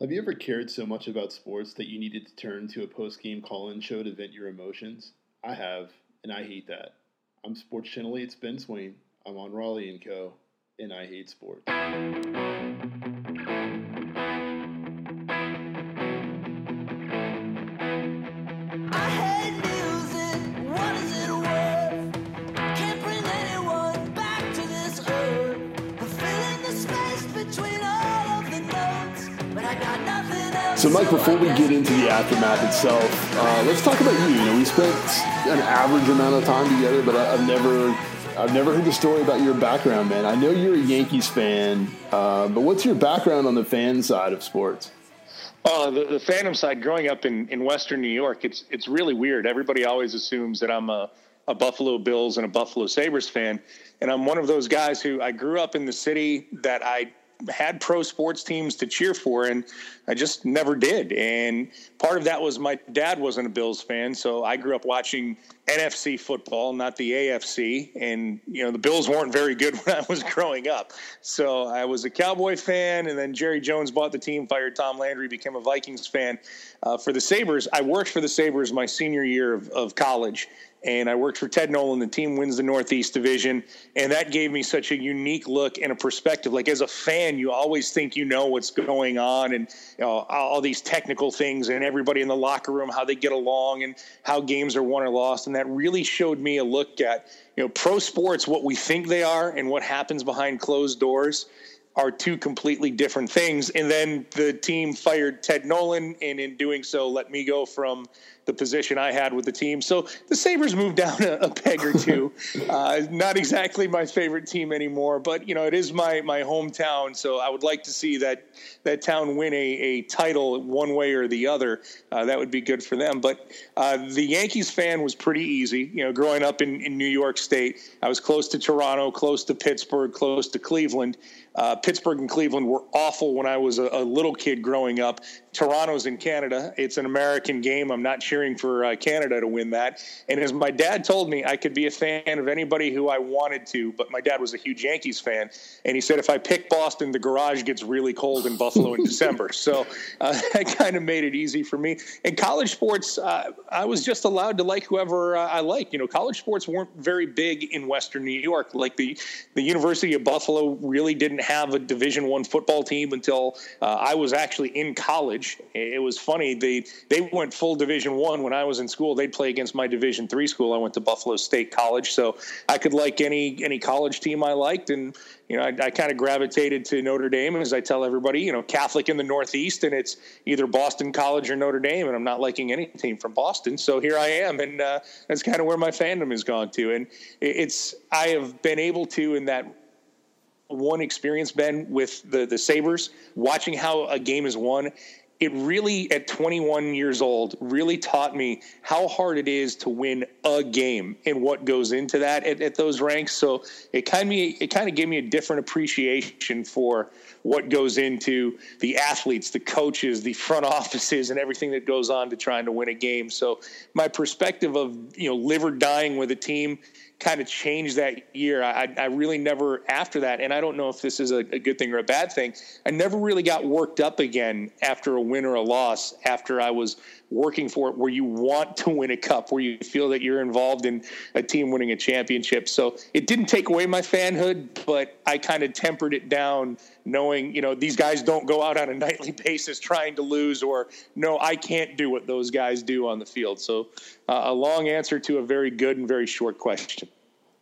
Have you ever cared so much about sports that you needed to turn to a post game call in show to vent your emotions? I have, and I hate that. I'm Sports Channel 8's Ben Swain. I'm on Raleigh and Co., and I hate sports. So, Mike, before we get into the aftermath itself, uh, let's talk about you. You know, we spent an average amount of time together, but I, I've never, I've never heard the story about your background, man. I know you're a Yankees fan, uh, but what's your background on the fan side of sports? Oh, the, the fandom side. Growing up in, in Western New York, it's it's really weird. Everybody always assumes that I'm a, a Buffalo Bills and a Buffalo Sabres fan, and I'm one of those guys who I grew up in the city that I had pro sports teams to cheer for, and I just never did. And part of that was my dad wasn't a Bills fan, so I grew up watching NFC football, not the AFC. And you know the Bills weren't very good when I was growing up, so I was a Cowboy fan. And then Jerry Jones bought the team, fired Tom Landry, became a Vikings fan. Uh, for the Sabres, I worked for the Sabres my senior year of, of college and I worked for Ted Nolan. The team wins the Northeast Division, and that gave me such a unique look and a perspective. Like as a fan, you always think you know what's going on, and you know, all these technical things, and everybody in the locker room, how they get along, and how games are won or lost, and that really showed me a look at you know pro sports, what we think they are, and what happens behind closed doors are two completely different things. And then the team fired Ted Nolan, and in doing so, let me go from the position I had with the team. So the Sabres moved down a, a peg or two. uh, not exactly my favorite team anymore, but you know it is my my hometown. So I would like to see that that town win a, a title one way or the other. Uh, that would be good for them. But uh, the Yankees fan was pretty easy. You know, growing up in, in New York State, I was close to Toronto, close to Pittsburgh, close to Cleveland. Uh, Pittsburgh and Cleveland were awful when I was a, a, little kid growing up. Toronto's in Canada. It's an American game. I'm not cheering for uh, Canada to win that. And as my dad told me, I could be a fan of anybody who I wanted to, but my dad was a huge Yankees fan. And he said, if I pick Boston, the garage gets really cold in Buffalo in December. So uh, that kind of made it easy for me. In college sports, uh, I was just allowed to like whoever uh, I like. You know, college sports weren't very big in Western New York. Like the, the University of Buffalo really didn't have a Division One football team until uh, I was actually in college. It was funny they they went full Division One when I was in school. They'd play against my Division Three school. I went to Buffalo State College, so I could like any any college team I liked, and you know I, I kind of gravitated to Notre Dame. As I tell everybody, you know Catholic in the Northeast, and it's either Boston College or Notre Dame, and I'm not liking any team from Boston. So here I am, and uh, that's kind of where my fandom has gone to, and it's I have been able to in that one experience, Ben, with the the Sabres, watching how a game is won. It really, at 21 years old, really taught me how hard it is to win a game and what goes into that at, at those ranks. So it kind of it kind of gave me a different appreciation for what goes into the athletes, the coaches, the front offices, and everything that goes on to trying to win a game. So my perspective of you know live or dying with a team kind of changed that year. I, I really never after that, and I don't know if this is a, a, good thing or a bad thing. I never really got worked up again after a win or a loss. After I was working for it, where you want to win a cup, where you feel that you're involved in a team winning a championship. So it didn't take away my fanhood, but I kind of tempered it down, knowing you know these guys don't go out on a nightly basis trying to lose, or no, I can't do what those guys do on the field. So uh, a long answer to a very good and very short question.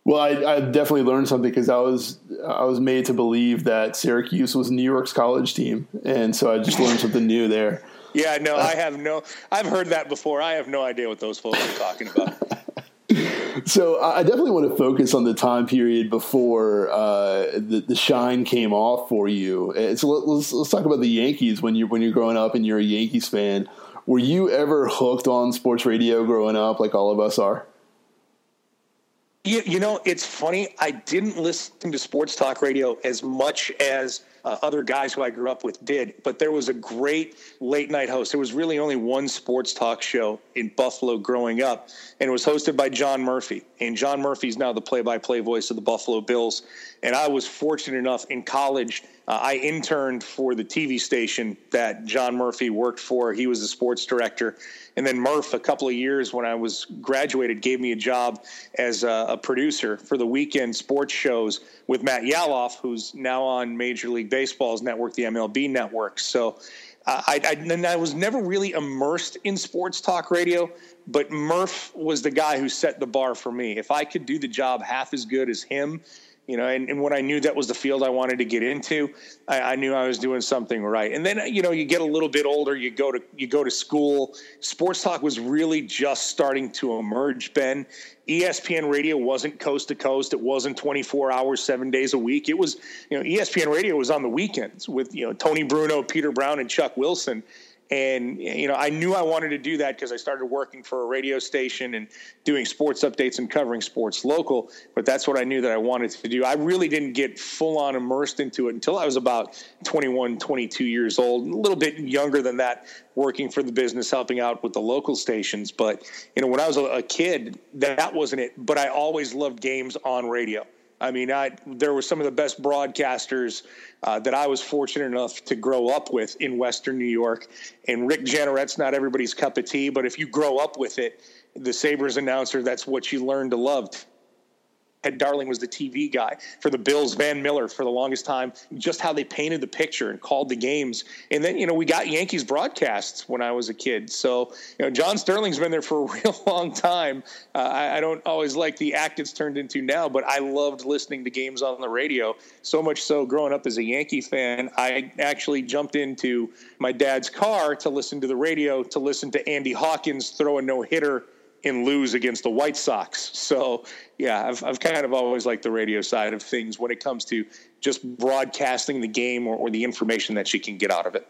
Well, I, I definitely learned something because I was I was made to believe that Syracuse was New York's college team, and so I just learned something new there. Yeah, no, I have no. I've heard that before. I have no idea what those folks are talking about. so I definitely want to focus on the time period before uh, the, the shine came off for you. So let's let's talk about the Yankees when you're when you're growing up and you're a Yankees fan. Were you ever hooked on sports radio growing up, like all of us are? You, you know, it's funny. I didn't listen to sports talk radio as much as uh, other guys who I grew up with did, but there was a great late night host. There was really only one sports talk show in Buffalo growing up, and it was hosted by John Murphy. And John Murphy's now the play by play voice of the Buffalo Bills. And I was fortunate enough in college uh, I interned for the TV station that John Murphy worked for. He was the sports director. And then Murph, a couple of years when I was graduated, gave me a job as a, a producer for the weekend sports shows with Matt Yallof, who's now on Major League Baseball's network, the MLB network. So uh, I, I, and I was never really immersed in sports talk radio, but Murph was the guy who set the bar for me. If I could do the job half as good as him, you know, and, and when I knew that was the field I wanted to get into, I, I, knew I was doing something right. And then, you know, you get a little bit older, you go to you go to school. Sports talk was really just starting to emerge. Ben, ESPN Radio wasn't coast to coast. It wasn't 24 hours, seven days a week. It was, you know, ESPN Radio was on the weekends with you know Tony Bruno, Peter Brown, and Chuck Wilson and you know i knew i wanted to do that because i started working for a radio station and doing sports updates and covering sports local but that's what i knew that i wanted to do. I really didn't get full on immersed into it until i was about 21 22 years old a little bit younger than that working for the business helping out with the local stations. But you know when i was a kid that wasn't it. But i always loved games on radio I mean, I there were some of the best broadcasters uh, that I was fortunate enough to grow up with in Western New York. And Rick Jeanneret's not everybody's cup of tea, but if you grow up with it, the Sabres announcer, that's what you learn to love. Ed Darling was the TV guy for the Bills, Van Miller for the longest time, just how they painted the picture and called the games. And then, you know, we got Yankees broadcasts when I was a kid. So, you know, John Sterling's been there for a real long time. Uh, I, I, don't always like the act it's turned into now, but I loved listening to games on the radio. So much so, growing up as a Yankee fan, I actually jumped into my dad's car to listen to the radio, to listen to Andy Hawkins throw a no hitter and lose against the White Sox. So, yeah, I've, I've kind of always liked the radio side of things when it comes to just broadcasting the game or, or the information that you can get out of it.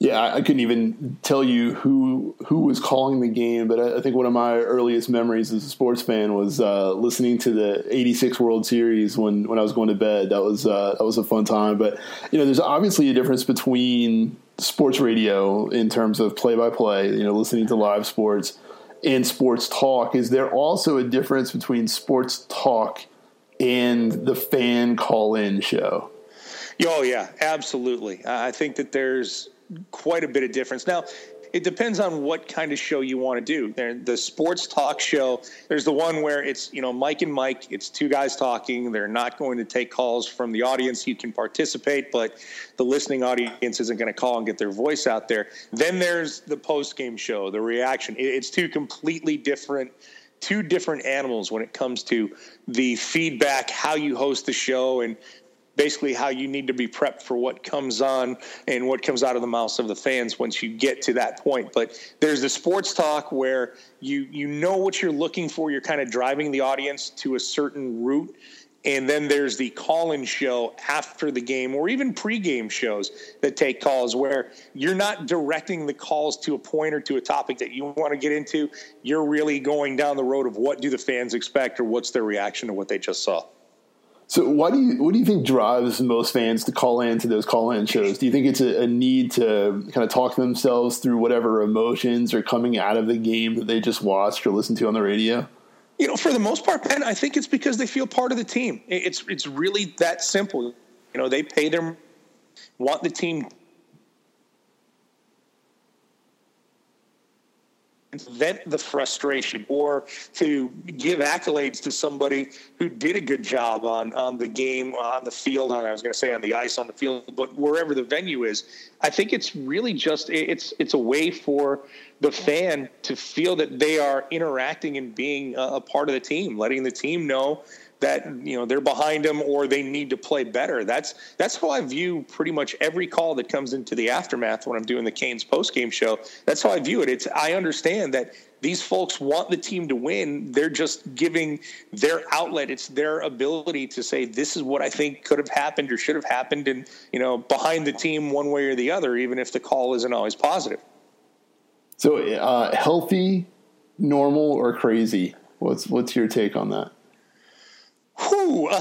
Yeah, I couldn't even tell you who who was calling the game, but I think one of my earliest memories as a sports fan was uh, listening to the '86 World Series when, when I was going to bed. That was uh, that was a fun time. But you know, there's obviously a difference between sports radio in terms of play by play. You know, listening to live sports in sports talk. Is there also a difference between sports talk and the fan call in show? Oh, yeah, absolutely. I think that there's quite a bit of difference. Now, it depends on what kind of show you want to do. There, the sports talk show, there's the one where it's, you know, Mike and Mike, it's two guys talking. They're not going to take calls from the audience. You can participate, but the listening audience isn't going to call and get their voice out there. Then there's the post game show, the reaction. It's two completely different two different animals when it comes to the feedback, how you host the show, and basically how you need to be prepped for what comes on and what comes out of the mouths of the fans once you get to that point. But there's the sports talk where you you know what you're looking for. You're kind of driving the audience to a certain route. And then there's the call-in show after the game, or even pre-game shows that take calls, where you're not directing the calls to a point or to a topic that you want to get into. You're really going down the road of what do the fans expect, or what's their reaction to what they just saw. So, why do you what do you think drives most fans to call in to those call in shows? Do you think it's a, a, need to kind of talk themselves through whatever emotions are coming out of the game that they just watched or listened to on the radio? You know, for the most part, Ben, I think it's because they feel part of the team. It's it's really that simple. You know, they pay their want the team vent the frustration or to give accolades to somebody who did a good job on, on the game, on the field, on, I was going to say on the ice, on the field, but wherever the venue is. I think it's really just, it's, it's a way for the fan to feel that they are interacting and being a, a part of the team, letting the team know that you know they're behind them or they need to play better. That's that's how I view pretty much every call that comes into the aftermath when I'm doing the Canes post game show. That's how I view it. It's I understand that these folks want the team to win. They're just giving their outlet. It's their ability to say this is what I think could have happened or should have happened, and you know behind the team one way or the other, even if the call isn't always positive. So uh, healthy, normal, or crazy? What's what's your take on that? Whew. or,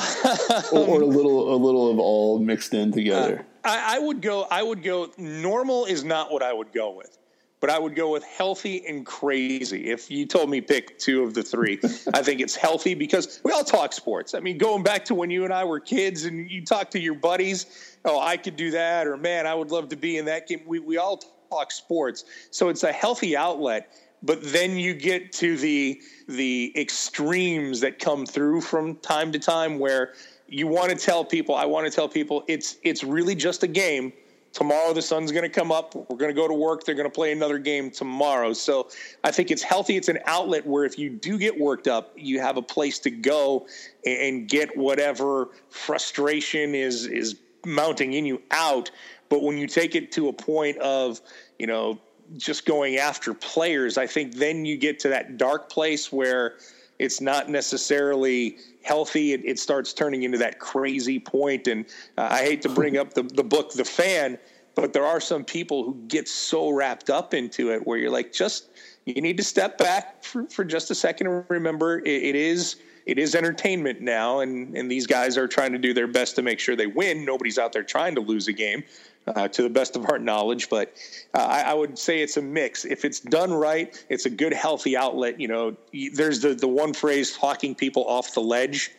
or, a little, a little of all mixed in together. Uh, I, I, would go. I would go. Normal is not what I would go with. but I would go with healthy and crazy. If you told me pick two of the three, I think it's healthy because we all talk sports. I mean, going back to when you and I were kids and you talk to your buddies, oh, I could do that, or man, I would love to be in that game. We, we all talk sports. So it's a healthy outlet but then you get to the the extremes that come through from time to time where you want to tell people i want to tell people it's it's really just a game. Tomorrow the sun's going to come up we're going to go to work they're going to play another game tomorrow. So i think it's healthy it's an outlet where if you do get worked up you have a place to go and get whatever frustration is is mounting in you out. But when you take it to a point of you know just going after players, I think then you get to that dark place where it's not necessarily healthy. It, it starts turning into that crazy point. And uh, I hate to bring up the, the book, The Fan, but there are some people who get so wrapped up into it where you're like, just, you need to step back for, for just a second and remember it, it is it is entertainment now and and these guys are trying to do their best to make sure they win nobody's out there trying to lose a game uh, to the best of our knowledge. But uh, I, I, would say it's a mix. If it's done right, it's a good, healthy outlet. You know, there's the the one phrase talking people off the ledge.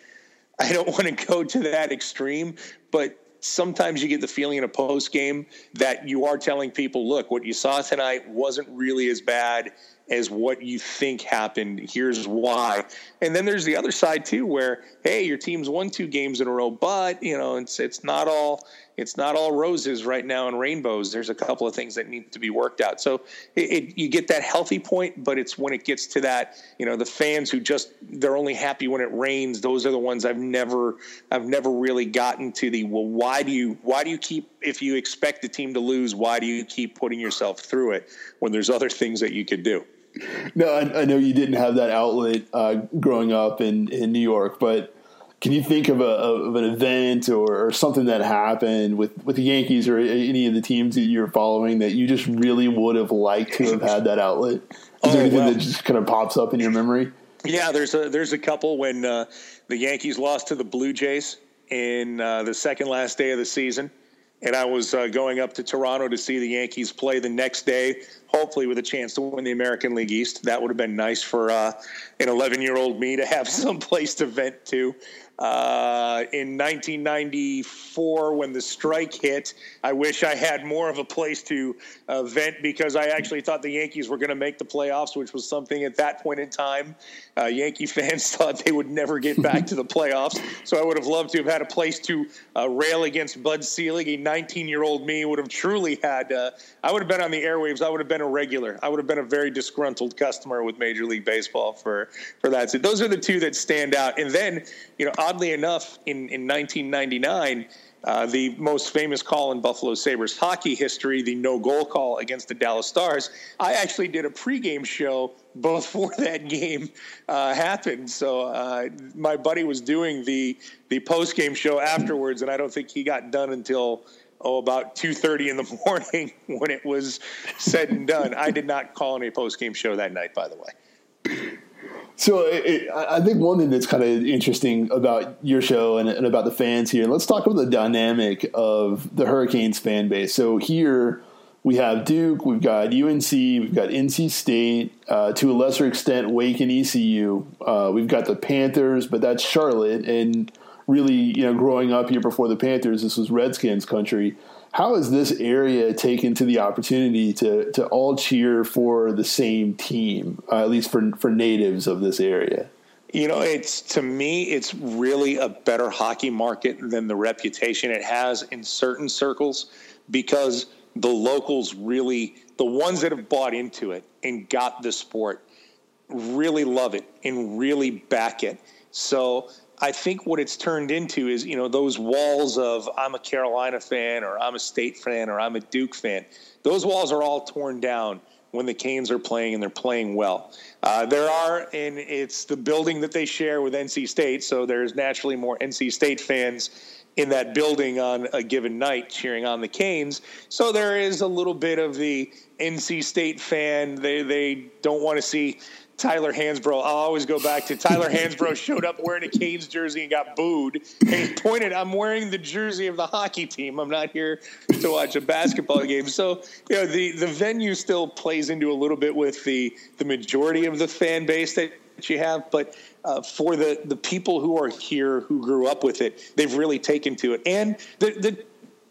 I don't want to go to that extreme, but sometimes you get the feeling in a post game that you are telling people, look, what you saw tonight wasn't really as bad as what you think happened. Here's why. And then there's the other side too, where hey, your team's won two games in a row, but you know it's it's not all it's not all roses right now and rainbows. There's a couple of things that need to be worked out. So it, it, you get that healthy point, but it's when it gets to that, you know, the fans who just they're only happy when it rains. Those are the ones I've never I've never really gotten to the well. Why do you why do you keep if you expect the team to lose? Why do you keep putting yourself through it when there's other things that you could do? No, I, I know you didn't have that outlet uh, growing up in in New York, but can you think of a of an event or, or, something that happened with, with the Yankees or any of the teams that you're following that you just really would have liked to have had that outlet? Is oh, there anything well, that just kind of pops up in your memory? Yeah, there's a there's a couple when uh, the Yankees lost to the Blue Jays in uh, the second last day of the season, and I was uh, going up to Toronto to see the Yankees play the next day, hopefully with a chance to win the American League East. That would have been nice for uh, an 11 year old me to have some place to vent to. Uh, in 1994, when the strike hit, I wish I had more of a place to uh, vent because I actually thought the Yankees were going to make the playoffs, which was something at that point in time uh, Yankee fans thought they would never get back to the playoffs. So I would have loved to have had a place to uh, rail against Bud Selig. A 19 year old me would have truly had. Uh, I would have been on the airwaves. I would have been a regular. I would have been a very disgruntled customer with Major League Baseball for for that. So those are the two that stand out. And then, you know, oddly enough, in in 1999. Uh, the most famous call in Buffalo Sabres hockey history, the no goal call against the Dallas Stars. I actually did a pregame show before that game uh, happened. So uh, my buddy was doing the the postgame show afterwards, and I don't think he got done until oh about two thirty in the morning when it was said and done. I did not call any postgame show that night, by the way. So it, I think one thing that's kind of interesting about your show and, and, about the fans here, let's talk about the dynamic of the Hurricanes fan base. So here we have Duke, we've got UNC, we've got NC State, uh, to a lesser extent Wake and ECU. Uh, we've got the Panthers, but that's Charlotte, and really, you know, growing up here before the Panthers, this was Redskins country how has this area taken to the opportunity to to all cheer for the same team, uh, at least for for natives of this area? You know, it's to me, it's really a better hockey market than the reputation it has in certain circles because the locals really, the ones that have bought into it and got the sport, really love it and really back it. So I think what it's turned into is, you know, those walls of I'm a Carolina fan or I'm a State fan or I'm a Duke fan. Those walls are all torn down when the Canes are playing and they're playing well. Uh, there are, and it's the building that they share with NC State, so there's naturally more NC State fans in that building on a given night cheering on the Canes. So there is a little bit of the NC State fan. They they don't want to see Tyler Hansbrough. I'll always go back to Tyler Hansbrough showed up wearing a Canes jersey and got booed. And he pointed, I'm wearing the jersey of the hockey team. I'm not here to watch a basketball game. So, you know, the, the venue still plays into a little bit with the, the majority of the fan base that you have. But uh, for the, the people who are here who grew up with it, they've really taken to it. And the, the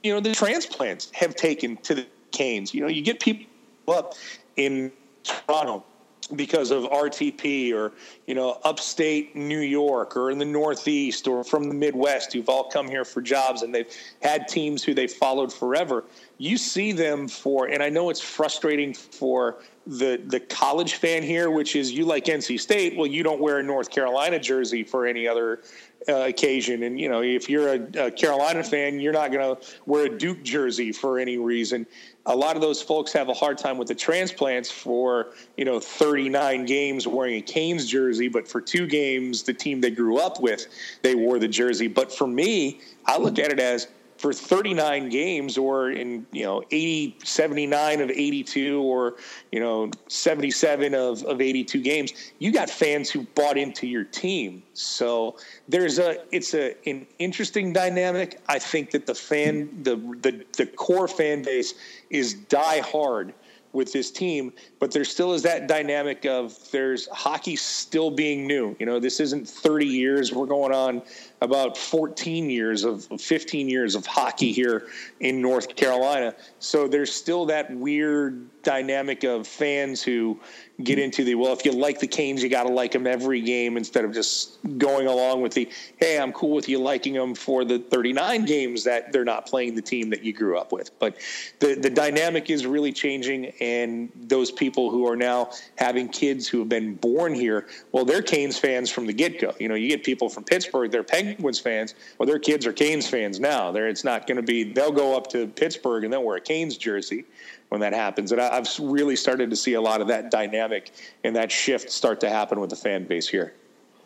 you know, the transplants have taken to the Canes. You know, you get people up in Toronto because of RTP or you know upstate New York or in the Northeast or from the Midwest who've all come here for jobs and they've had teams who they've followed forever. You see them for, and I know it's frustrating for the the college fan here, which is you like NC State. Well, you don't wear a North Carolina jersey for any other uh, occasion, and you know if you're a, a Carolina fan, you're not going to wear a Duke jersey for any reason a lot of those folks have a hard time with the transplants for you know 39 games wearing a Canes jersey, but for two games, the team they grew up with, they wore the jersey. But for me, I look at it as for 39 games or in you know 80 79 of 82 or you know 77 of, of 82 games you got fans who bought into your team so there's a it's a an interesting dynamic i think that the fan the the, the core fan base is die hard with this team, but there still is that dynamic of there's hockey still being new. You know, this isn't 30 years. We're going on about 14 years of 15 years of hockey here in North Carolina. So there's still that weird dynamic of fans who get into the well if you like the canes you got to like them every game instead of just going along with the hey i'm cool with you liking them for the 39 games that they're not playing the team that you grew up with but the the dynamic is really changing and those people who are now having kids who have been born here well they're canes fans from the get-go you know you get people from pittsburgh they're penguins fans well their kids are canes fans now it's not going to be they'll go up to pittsburgh and they'll wear a canes jersey when that happens. And I, have really started to see a lot of that dynamic and that shift start to happen with the fan base here.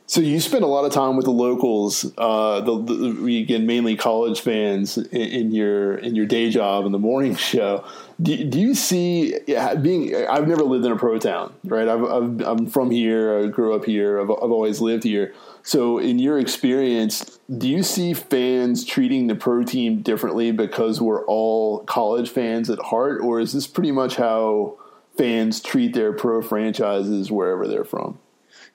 So you spend a lot of time with the locals, uh, the, the, again mainly college fans in, in, your in your day job in the morning show. Do, do you see being? I've never lived in a pro town, right? i am from here. I grew up here. I've, I've always lived here. So, in your experience, do you see fans treating the pro team differently because we're all college fans at heart, or is this pretty much how fans treat their pro franchises wherever they're from?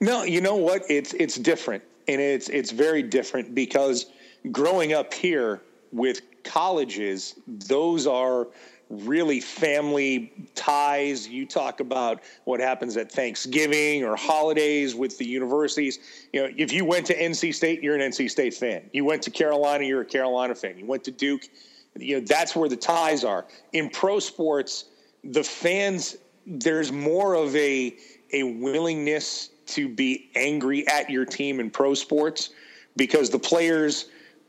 No, you know what? It's it's different, and it's it's very different because growing up here with colleges, those are really family ties. You talk about what happens at Thanksgiving or holidays with the universities. You know, if you went to NC State, you're an NC State fan. You went to Carolina, you're a Carolina fan. You went to Duke, you know, that's where the ties are. In pro sports, the fans there's more of a a willingness to be angry at your team in pro sports because the players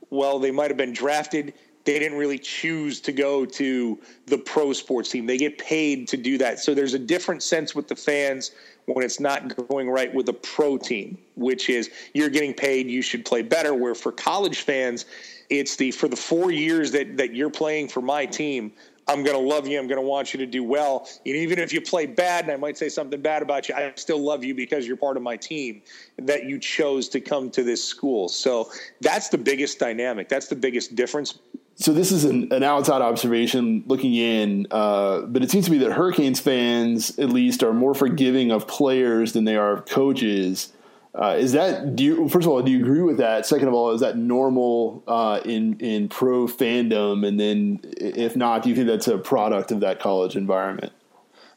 well they might have been drafted they didn't really choose to go to the pro sports team. They get paid to do that. So there's a different sense with the fans when it's not going right with a pro team, which is you're getting paid, you should play better. Where for college fans, it's the for the four years that that you're playing for my team, I'm going to love you. I'm going to want you to do well. And even if you play bad and I might say something bad about you, I still love you because you're part of my team that you chose to come to this school. So that's the biggest dynamic. That's the biggest difference so this is an, an outside observation looking in, uh, but it seems to me that Hurricanes fans, at least, are more forgiving of players than they are of coaches. Uh, is that do you first of all do you agree with that? Second of all, is that normal uh, in in pro fandom? And then, if not, do you think that's a product of that college environment?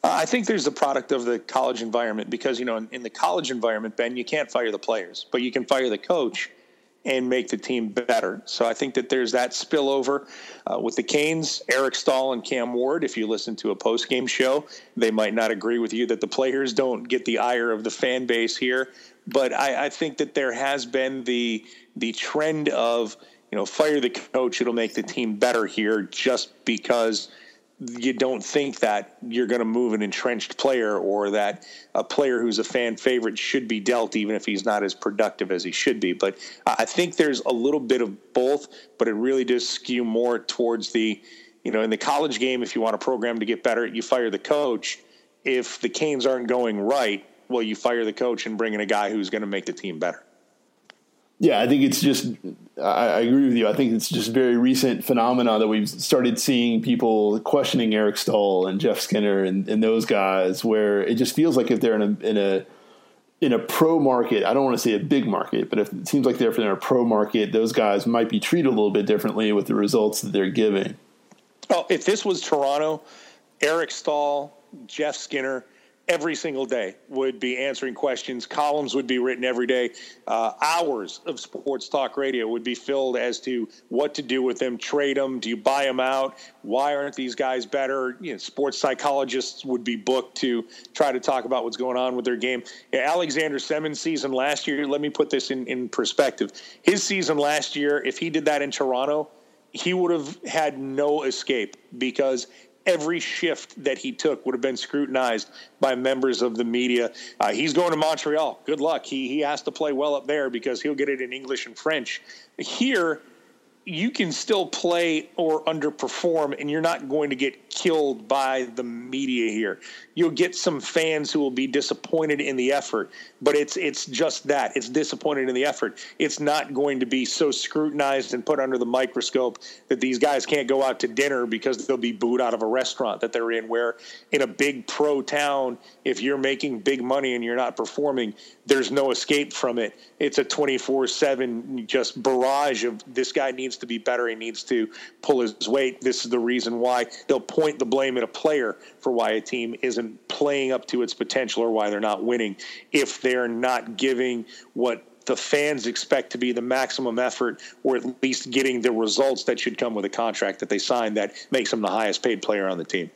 Uh, I think there's a product of the college environment because you know in, in the college environment, Ben, you can't fire the players, but you can fire the coach and make the team better. So I think that there's that spillover uh, with the Canes, Eric Staal and Cam Ward. If you listen to a post game show, they might not agree with you that the players don't get the ire of the fan base here. But I, I think that there has been the the trend of you know fire the coach; it'll make the team better here, just because you don't think that you're going to move an entrenched player or that a player who's a fan favorite should be dealt, even if he's not as productive as he should be. But I think there's a little bit of both, but it really does skew more towards the, you know, in the college game, if you want a program to get better, you fire the coach. If the Canes aren't going right, well, you fire the coach and bring in a guy who's going to make the team better. Yeah, I think it's just. I, I, agree with you. I think it's just very recent phenomena that we've started seeing people questioning Eric Staal and Jeff Skinner and, and those guys, where it just feels like if they're in a in a in a pro market, I don't want to say a big market, but if it seems like they're in a pro market, those guys might be treated a little bit differently with the results that they're giving. Oh, if this was Toronto, Eric Staal, Jeff Skinner every single day would be answering questions. Columns would be written every day. Uh, hours of sports talk radio would be filled as to what to do with them. Trade them? Do you buy them out? Why aren't these guys better? You know, sports psychologists would be booked to try to talk about what's going on with their game. Yeah, Alexander Semin season last year. Let me put this in, in perspective. His season last year, if he did that in Toronto, he would have had no escape because every shift that he took would have been scrutinized by members of the media. Uh, he's going to Montreal. Good luck. He he has to play well up there because he'll get it in English and French. Here, you can still play or underperform and you're not going to get killed by the media here. You'll get some fans who will be disappointed in the effort, but it's it's just that. It's disappointed in the effort. It's not going to be so scrutinized and put under the microscope that these guys can't go out to dinner because they'll be booed out of a restaurant that they're in where in a big pro town if you're making big money and you're not performing, there's no escape from it. It's a 24/7 just barrage of this guy needs to be better, he needs to pull his weight. This is the reason why they'll point point the blame at a player for why a team isn't playing up to its potential or why they're not winning if they're not giving what the fans expect to be the maximum effort or at least getting the results that should come with a contract that they sign that makes them the highest paid player on the team.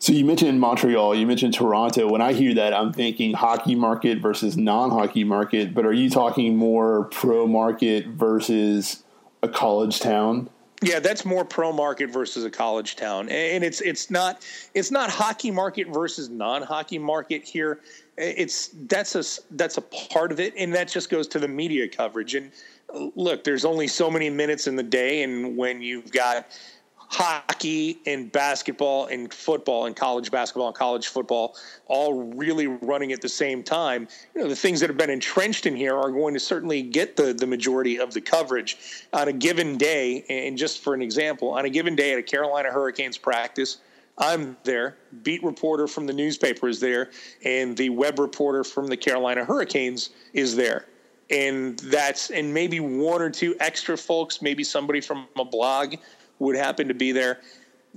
So you mentioned Montreal, you mentioned Toronto. When I hear that, I'm thinking hockey market versus non-hockey market. But are you talking more pro market versus a college town? Yeah, that's more pro market versus a college town, and it's it's not it's not hockey market versus non hockey market here. It's that's a that's a part of it, and that just goes to the media coverage. And uh, look, there's only so many minutes in the day, and when you've got hockey and basketball and football and college basketball and college football all really running at the same time you know the things that have been entrenched in here are going to certainly get the the majority of the coverage on a given day and just for an example on a given day at a Carolina Hurricanes practice I'm there. Beat reporter from the newspaper is there, and the web reporter from the Carolina Hurricanes is there. And that's and maybe one or two extra folks, maybe somebody from a blog would happen to be there.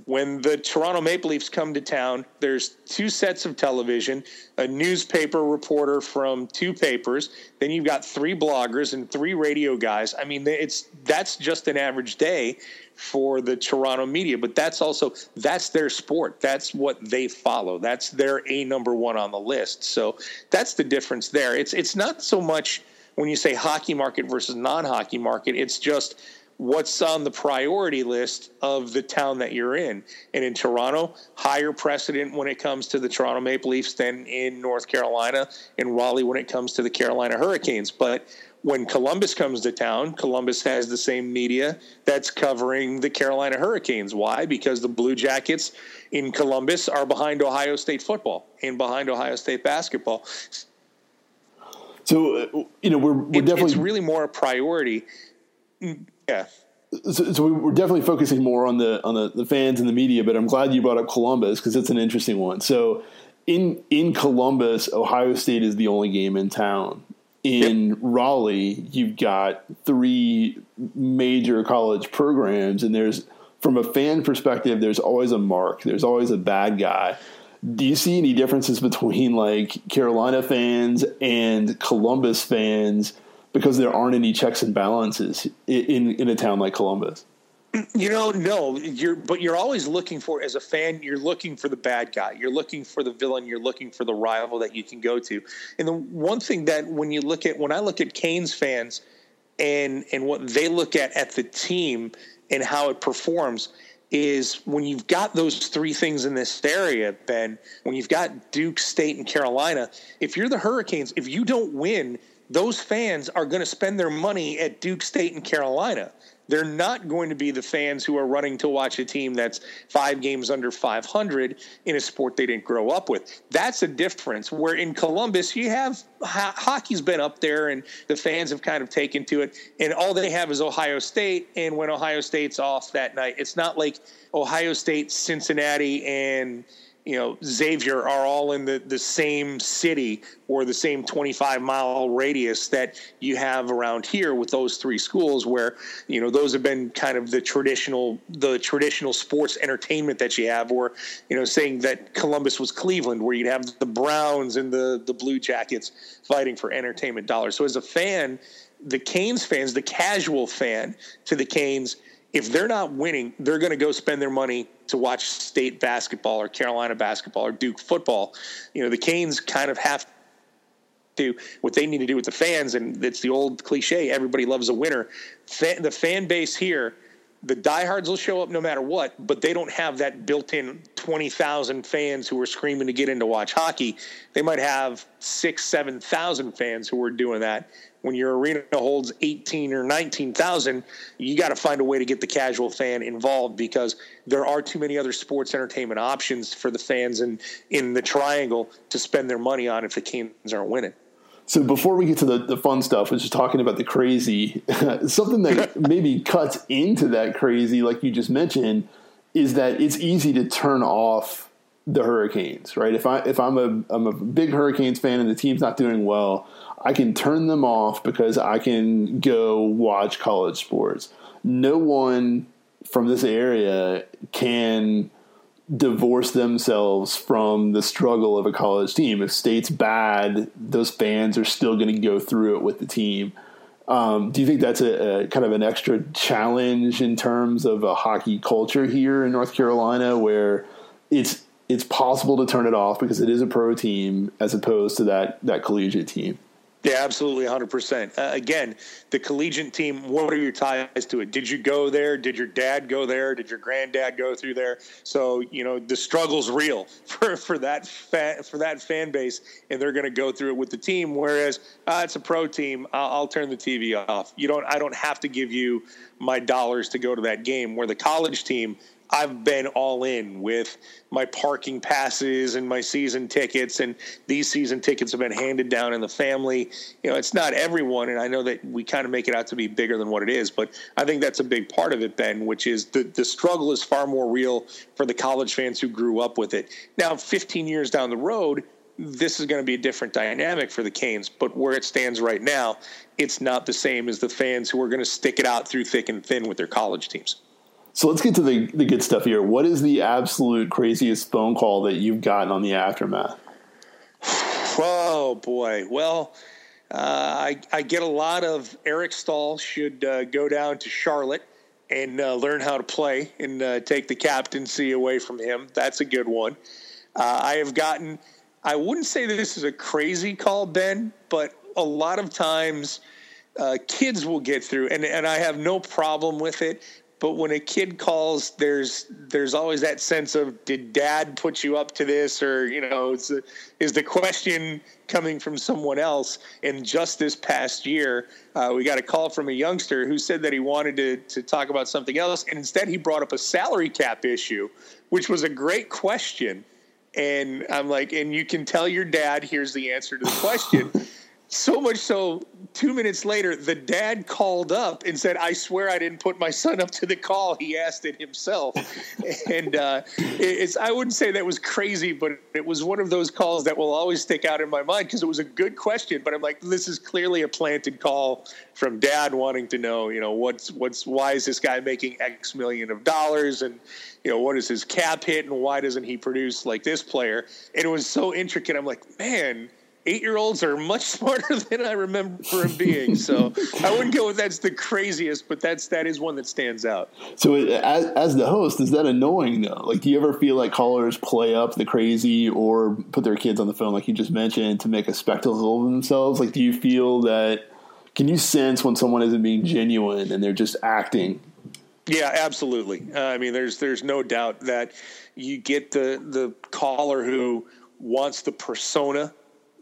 When the Toronto Maple Leafs come to town, there's two sets of television, a newspaper reporter from two papers, then you've got three bloggers and three radio guys. I mean, it's that's just an average day for the Toronto media, but that's also that's their sport. That's what they follow. That's their a number one on the list. So that's the difference there. It's it's not so much when you say hockey market versus non-hockey market. It's just what's on the priority list of the town that you're in. And in Toronto, higher precedent when it comes to the Toronto Maple Leafs than in North Carolina, in Raleigh when it comes to the Carolina Hurricanes. But when Columbus comes to town, Columbus has the same media that's covering the Carolina Hurricanes. Why? Because the Blue Jackets in Columbus are behind Ohio State football and behind Ohio State basketball. So, uh, you know, we're, we're it, definitely. It's really more a priority yeah. So, so, we're definitely focusing more on the on the, the fans and the media, but I'm glad you brought up Columbus because it's an interesting one. So in in Columbus, Ohio State is the only game in town. In yep. Raleigh, you've got three major college programs, and there's from a fan perspective, there's always a mark. There's always a bad guy. Do you see any differences between like Carolina fans and Columbus fans? Because there aren't any checks and balances in in a town like Columbus. You know, no, you're but you're always looking for as a fan, you're looking for the bad guy. You're looking for the villain, you're looking for the rival that you can go to. And the one thing that when you look at when I look at Canes fans and and what they look at at the team and how it performs, is when you've got those three things in this area, Ben, when you've got Duke, State, and Carolina, if you're the Hurricanes, if you don't win, those fans are going to spend their money at Duke, State, and Carolina. They're not going to be the fans who are running to watch a team that's five games under 500 in a sport they didn't grow up with. That's a difference. Where in Columbus, you have ho- hockey's been up there and the fans have kind of taken to it, and all they have is Ohio State. And when Ohio State's off that night, it's not like Ohio State, Cincinnati, and you know Xavier are all in the, the same city or the same 25 mile radius that you have around here with those three schools where you know those have been kind of the traditional the traditional sports entertainment that you have or you know saying that Columbus was Cleveland where you'd have the Browns and the the Blue Jackets fighting for entertainment dollars. So as a fan the Canes fans the casual fan to the Canes if they're not winning, they're going to go spend their money to watch state basketball or Carolina basketball or Duke football. You know, the Canes kind of have to what they need to do with the fans, and it's the old cliche: everybody loves a winner. The fan base here, the diehards will show up no matter what, but they don't have that built-in twenty thousand fans who are screaming to get in to watch hockey. They might have six, seven thousand fans who are doing that when your arena holds 18 or 19,000, you got to find a way to get the casual fan involved because there are too many other sports entertainment options for the fans in, in the triangle to spend their money on if the Canes aren't winning. So before we get to the, the fun stuff, which is talking about the crazy, something that maybe cuts into that crazy, like you just mentioned, is that it's easy to turn off the Hurricanes, right? If I if I'm a I'm a big Hurricanes fan and the team's not doing well, I can turn them off because I can go watch college sports. No one from this area can divorce themselves from the struggle of a college team. If state's bad, those fans are still going to go through it with the team. Um, do you think that's a, a, kind of an extra challenge in terms of a hockey culture here in North Carolina, where it's it's possible to turn it off because it is a pro team as opposed to that that collegiate team? Yeah, absolutely, 100%. Uh, again, the collegiate team, what are your ties to it? Did you go there? Did your dad go there? Did your granddad go through there? So, you know, the struggle's real for, for that fa- for that fan base, and they're going to go through it with the team. Whereas uh, it's a pro team, I'll, I'll turn the TV off. You don't, I don't have to give you my dollars to go to that game. Where the college team, I've been all in with my parking passes and my season tickets, and these season tickets have been handed down in the family. You know, it's not everyone, and I know that we kind of make it out to be bigger than what it is, but I think that's a big part of it, Ben, which is the, the struggle is far more real for the college fans who grew up with it. Now, 15 years down the road, this is going to be a different dynamic for the Canes, but where it stands right now, it's not the same as the fans who are going to stick it out through thick and thin with their college teams. So let's get to the, the good stuff here. What is the absolute craziest phone call that you've gotten on the aftermath? Oh boy. Well, uh, I, I get a lot of Eric Staal should uh, go down to Charlotte and uh, learn how to play and uh, take the captaincy away from him. That's a good one. Uh, I have gotten. I wouldn't say that this is a crazy call, Ben, but a lot of times. Uh, kids will get through, and, and I have no problem with it but when a kid calls there's there's always that sense of did dad put you up to this? Or you know is the, is the question coming from someone else? And just this past year uh, we got a call from a youngster who said that he wanted to, to talk about something else and instead he brought up a salary cap issue which was a great question. And i'm like and you can tell your dad here's the answer to the question so much so, two minutes later, the dad called up and said, "I swear I didn't put my son up to the call. He asked it himself." and uh, it's I wouldn't say that was crazy, but it was one of those calls that will always stick out in my mind because it was a good question. But I'm like, this is clearly a planted call from dad wanting to know, you know, what's what's why is this guy making X million of dollars and you know what is his cap hit and why doesn't he produce like this player? And it was so intricate. I'm like, man eight year olds are much smarter than I remember him being. So I wouldn't go with that's the craziest, but that's that is one that stands out. So as, as the host, is that annoying though? Like, do you ever feel like callers play up the crazy or put their kids on the phone, like you just mentioned, to make a spectacle of themselves? Like, do you feel that? Can you sense when someone isn't being genuine and they're just acting? Yeah, absolutely. Uh, I mean, there's there's no doubt that you get the the caller who wants the persona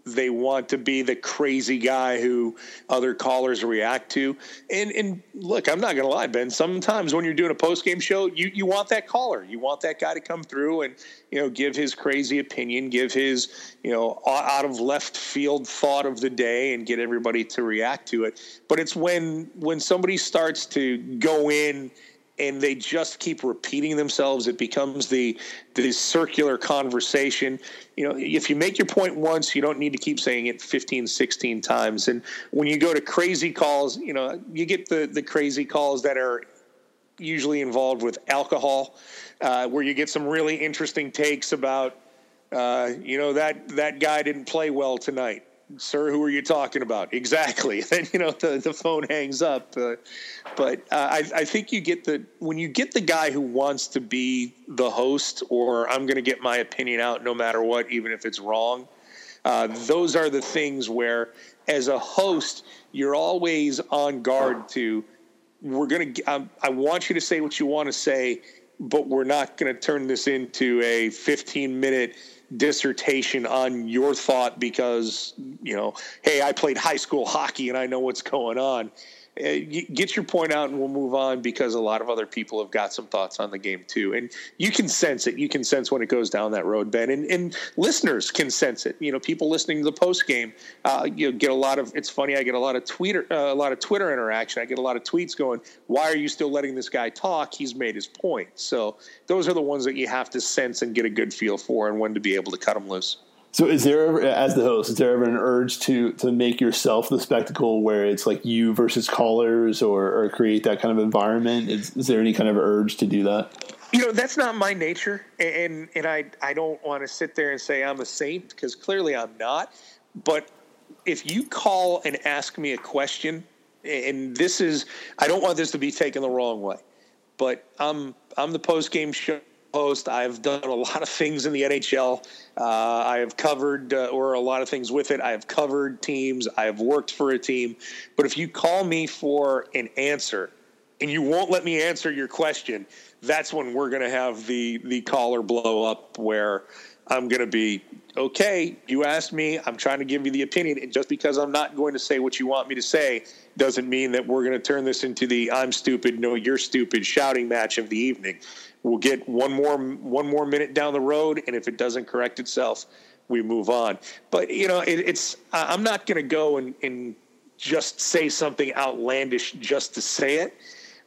they want to be the crazy guy who other callers react to. And and look, I'm not to lie, Ben. Sometimes when you're doing a post game show, you you want that caller, you want that guy to come through and you know give his crazy opinion, give his you know out of left field thought of the day, and get everybody to react to it. But it's when when somebody starts to go in and they just keep repeating themselves. It becomes the the circular conversation. You know, if you make your point once, you don't need to keep saying it 15, 16 times. And when you go to crazy calls, you know, you get the the crazy calls that are usually involved with alcohol, uh, where you get some really interesting takes about, uh, you know, that that guy didn't play well tonight sir, who are you talking about? Exactly. Then you know the the phone hangs up. Uh, but uh, I I think you get the when you get the guy who wants to be the host, or I'm going to get my opinion out no matter what, even if it's wrong. Uh, those are the things where, as a host, you're always on guard to. We're gonna. Um, I want you to say what you want to say, but we're not going to turn this into a 15 minute dissertation on your thought because you know hey i played high school hockey and i know what's going on get your point out and we'll move on because a lot of other people have got some thoughts on the game too. And you can sense it. You can sense when it goes down that road ben. And, and listeners can sense it. You know people listening to the post game uh, you get a lot of it's funny i get a lot of twitter uh, a lot of twitter interaction. I get a lot of tweets going why are you still letting this guy talk? He's made his point. So those are the ones that you have to sense and get a good feel for and when to be able to cut them loose so, is there ever, as the host, is there ever an urge to to make yourself the spectacle where it's like you versus callers, or, or create that kind of environment? Is, is there any kind of urge to do that? You know, that's not my nature, and and I I don't want to sit there and say I'm a saint because clearly I'm not. But if you call and ask me a question, and this is I don't want this to be taken the wrong way, but I'm I'm the post game show I've done a lot of things in the NHL. Uh, I have covered, uh, or a lot of things with it. I have covered teams. I have worked for a team. But if you call me for an answer and you won't let me answer your question, that's when we're going to have the the collar blow up where I'm going to be okay. You asked me. I'm trying to give you the opinion, and just because I'm not going to say what you want me to say doesn't mean that we're going to turn this into the "I'm stupid, no, you're stupid" shouting match of the evening. We'll get one more one more minute down the road, and if it doesn't correct itself, we move on. But you know, it, it's I'm not going to go and, and just say something outlandish just to say it.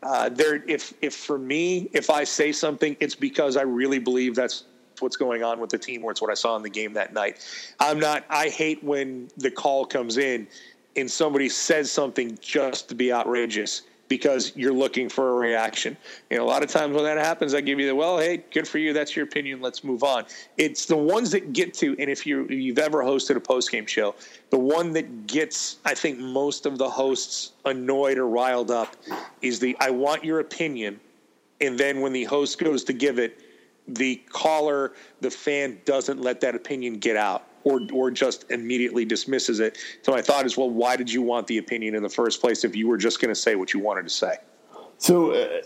Uh, there, if if for me, if I say something, it's because I really believe that's what's going on with the team, or it's what I saw in the game that night. I'm not. I hate when the call comes in and somebody says something just to be outrageous because you're looking for a reaction. And a lot of times when that happens, I give you the well, hey, good for you. That's your opinion. Let's move on. It's the ones that get to, and if you you've ever hosted a post game show, the one that gets, I think, most of the hosts annoyed or riled up is the I want your opinion, and then when the host goes to give it, the caller, the fan doesn't let that opinion get out or or just immediately dismisses it. So my thought is, well, why did you want the opinion in the first place if you were just going to say what you wanted to say? So uh,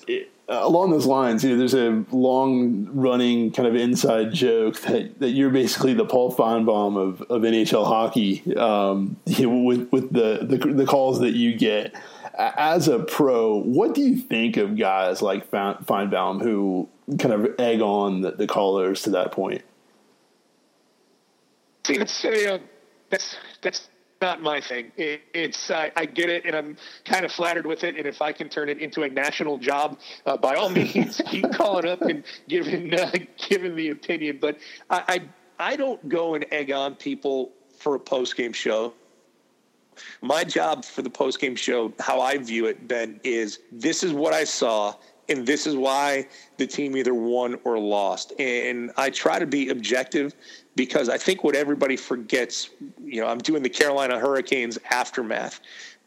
along those lines, you know, there's a long running kind of inside joke that, that you're basically the Paul Finebaum of, of NHL hockey um, you know, with with the, the the calls that you get. As a pro, what do you think of guys like Finebaum who kind of egg on the, the callers to that point? See, that's uh, that's that's not my thing. It, it's uh, I get it, and I'm kind of flattered with it. And if I can turn it into a national job, uh, by all means, keep calling up and giving uh, giving the opinion. But I, I I don't go and egg on people for a post game show. My job for the post game show, how I view it, Ben, is this is what I saw and this is why the team either won or lost. And I try to be objective because I think what everybody forgets, you know, I'm doing the Carolina Hurricanes aftermath,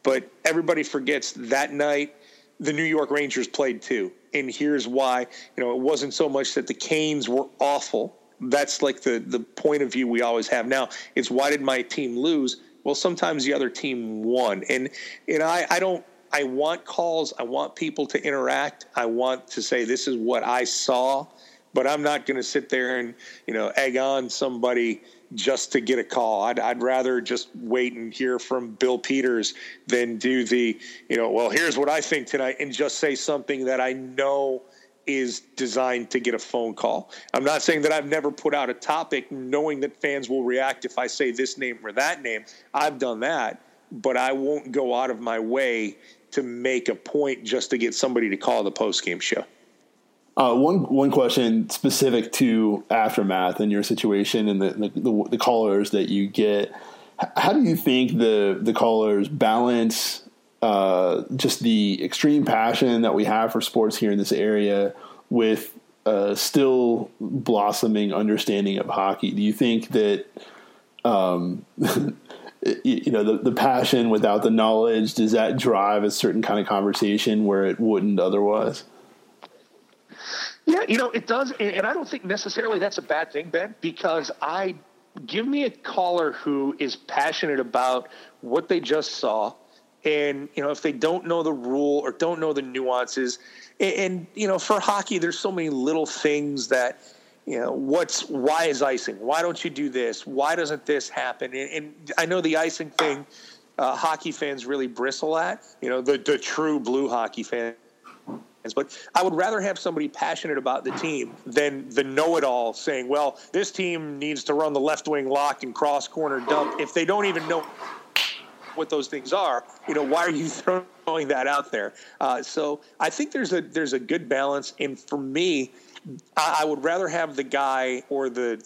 but everybody forgets that night the New York Rangers played too. And here's why, you know, it wasn't so much that the Canes were awful. That's like the the point of view we always have now. It's why did my team lose? Well, sometimes the other team won. And and I I don't I want calls. I want people to interact. I want to say this is what I saw, but I'm not going to sit there and you know egg on somebody just to get a call. I'd, I'd rather just wait and hear from Bill Peters than do the you know well here's what I think tonight and just say something that I know is designed to get a phone call. I'm not saying that I've never put out a topic knowing that fans will react if I say this name or that name. I've done that, but I won't go out of my way to make a point just to get somebody to call the post game show. Uh, one one question specific to aftermath and your situation and the, the, the, callers that you get. How do you think the the callers balance uh, just the extreme passion that we have for sports here in this area with uh, still blossoming understanding of hockey? Do you think that um, you know the, the passion without the knowledge does that drive a certain kind of conversation where it wouldn't otherwise? Yeah, you know, it does. And I don't think necessarily that's a bad thing, Ben, because I give me a caller who is passionate about what they just saw. And, you know, if they don't know the rule or don't know the nuances, and, and you know, for hockey, there's so many little things that, you know, what's why is icing? Why don't you do this? Why doesn't this happen? And, and I know the icing thing, uh, hockey fans really bristle at. You know, the the true blue hockey fan but I would rather have somebody passionate about the team than the know-it-all saying, "Well, this team needs to run the left wing lock and cross corner dump." If they don't even know what those things are, you know, why are you throwing that out there? Uh, so I think there's a there's a good balance, and for me, I, I would rather have the guy or the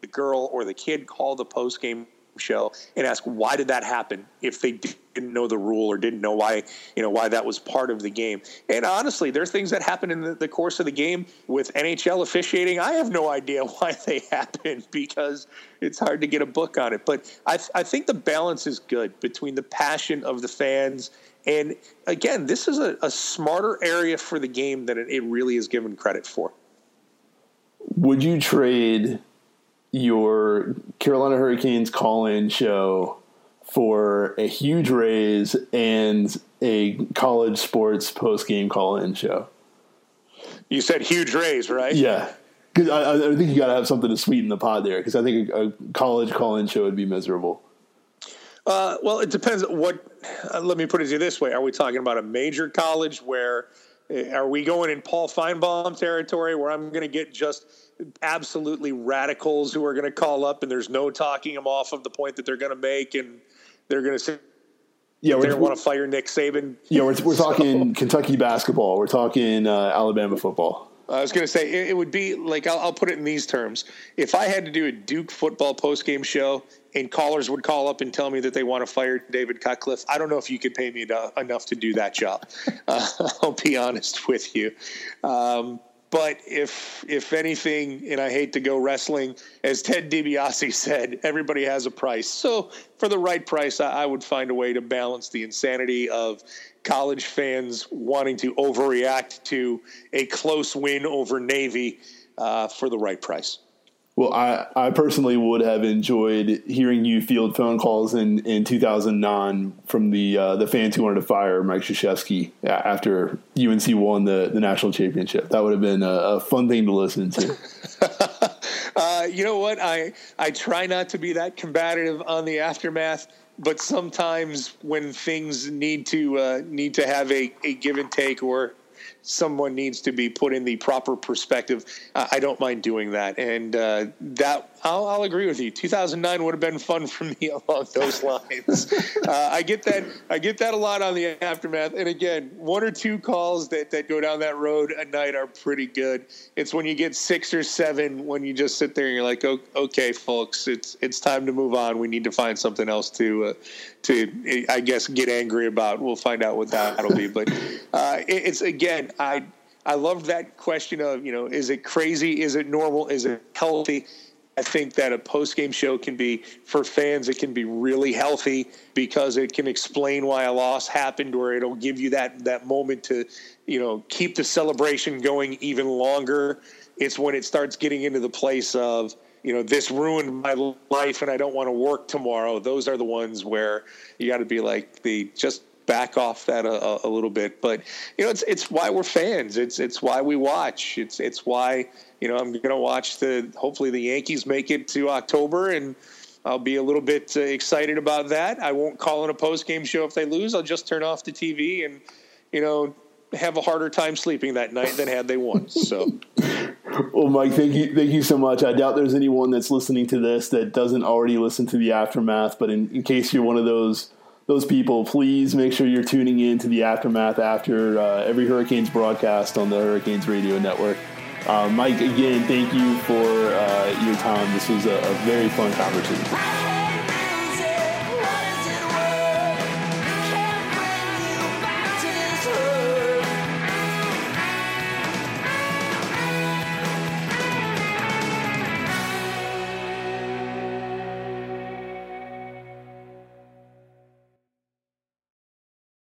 the girl or the kid call the post game show and ask why did that happen if they didn't know the rule or didn't know why you know why that was part of the game? And honestly there's things that happen in the, the course of the game with nhl officiating. I have no idea why they happen because it's hard to get a book on it. But i, I think the balance is good between the passion of the fans. And again this is a, a smarter area for the game than it really is given credit for. Would you trade your Carolina Hurricanes call in show for a huge raise and a college sports post game call in show. You said huge raise, right? Yeah. Because I, I, think you got to have something to sweeten the pot there. Because I think a, a college call in show would be miserable. Uh, well, it depends. What? Uh, let me put it to you this way: Are we talking about a major college where? Uh, are we going in Paul Finebaum territory where I'm going to get just absolutely radicals who are going to call up and there's no talking them off of the point that they're going to make and they're going to say yeah, we want to fire Nick Saban. Yeah, we're, we're so. talking Kentucky basketball. We're talking uh, Alabama football. I was going to say it, it, would be like I'll, I'll, put it in these terms: if I had to do a Duke football post game show and callers would call up and tell me that they want to fire David Cutcliffe, I don't know if you could pay me enough to do that job. Uh, I'll be honest with you. Um, but if if anything, and I hate to go wrestling, as Ted DiBiase said, everybody has a price. So for the right price, I, I would find a way to balance the insanity of college fans wanting to overreact to a close win over Navy uh, for the right price. Well, I, I personally would have enjoyed hearing you field phone calls in, in 2009 from the uh, the fans who wanted to fire Mike Krzyzewski after UNC won the, the national championship. That would have been a, a fun thing to listen to. uh, you know what? I I try not to be that combative on the aftermath, but sometimes when things need to uh, need to have a, a give and take or someone needs to be put in the proper perspective. Uh, I don't mind doing that, and uh, that I'll, I'll, agree with you. 2009 would have been fun for me along those lines. uh, I get that. I get that a lot on the aftermath. And again, one or two calls that that go down that road a night are pretty good. It's when you get six or seven when you just sit there and you're like, okay, folks, it's it's time to move on. We need to find something else to uh, to I guess get angry about. We'll find out what that'll be. But uh, it's again, I I love that question of you know, is it crazy? Is it normal? Is it healthy? I think that a post game show can be for fans. It can be really healthy because it can explain why a loss happened, or it'll give you that that moment to, you know, keep the celebration going even longer. It's when it starts getting into the place of, you know, this ruined my life and I don't want to work tomorrow. Those are the ones where you got to be like the just back off that a, a, little bit. But you know, it's it's why we're fans. It's it's why we watch. It's it's why you know I'm going to watch the hopefully the Yankees make it to October and. I'll be a little bit uh, excited about that. I won't call in a post game show if they lose. I'll just turn off the TV and, you know, have a harder time sleeping that night than had they won. So, well, Mike, thank you, thank you so much. I doubt there's anyone that's listening to this that doesn't already listen to the aftermath. But in, in case you're one of those those people, please make sure you're tuning in to the aftermath after uh, every Hurricanes broadcast on the Hurricanes Radio Network. Uh, Mike, again, thank you for uh, your time. This was a, a very fun conversation.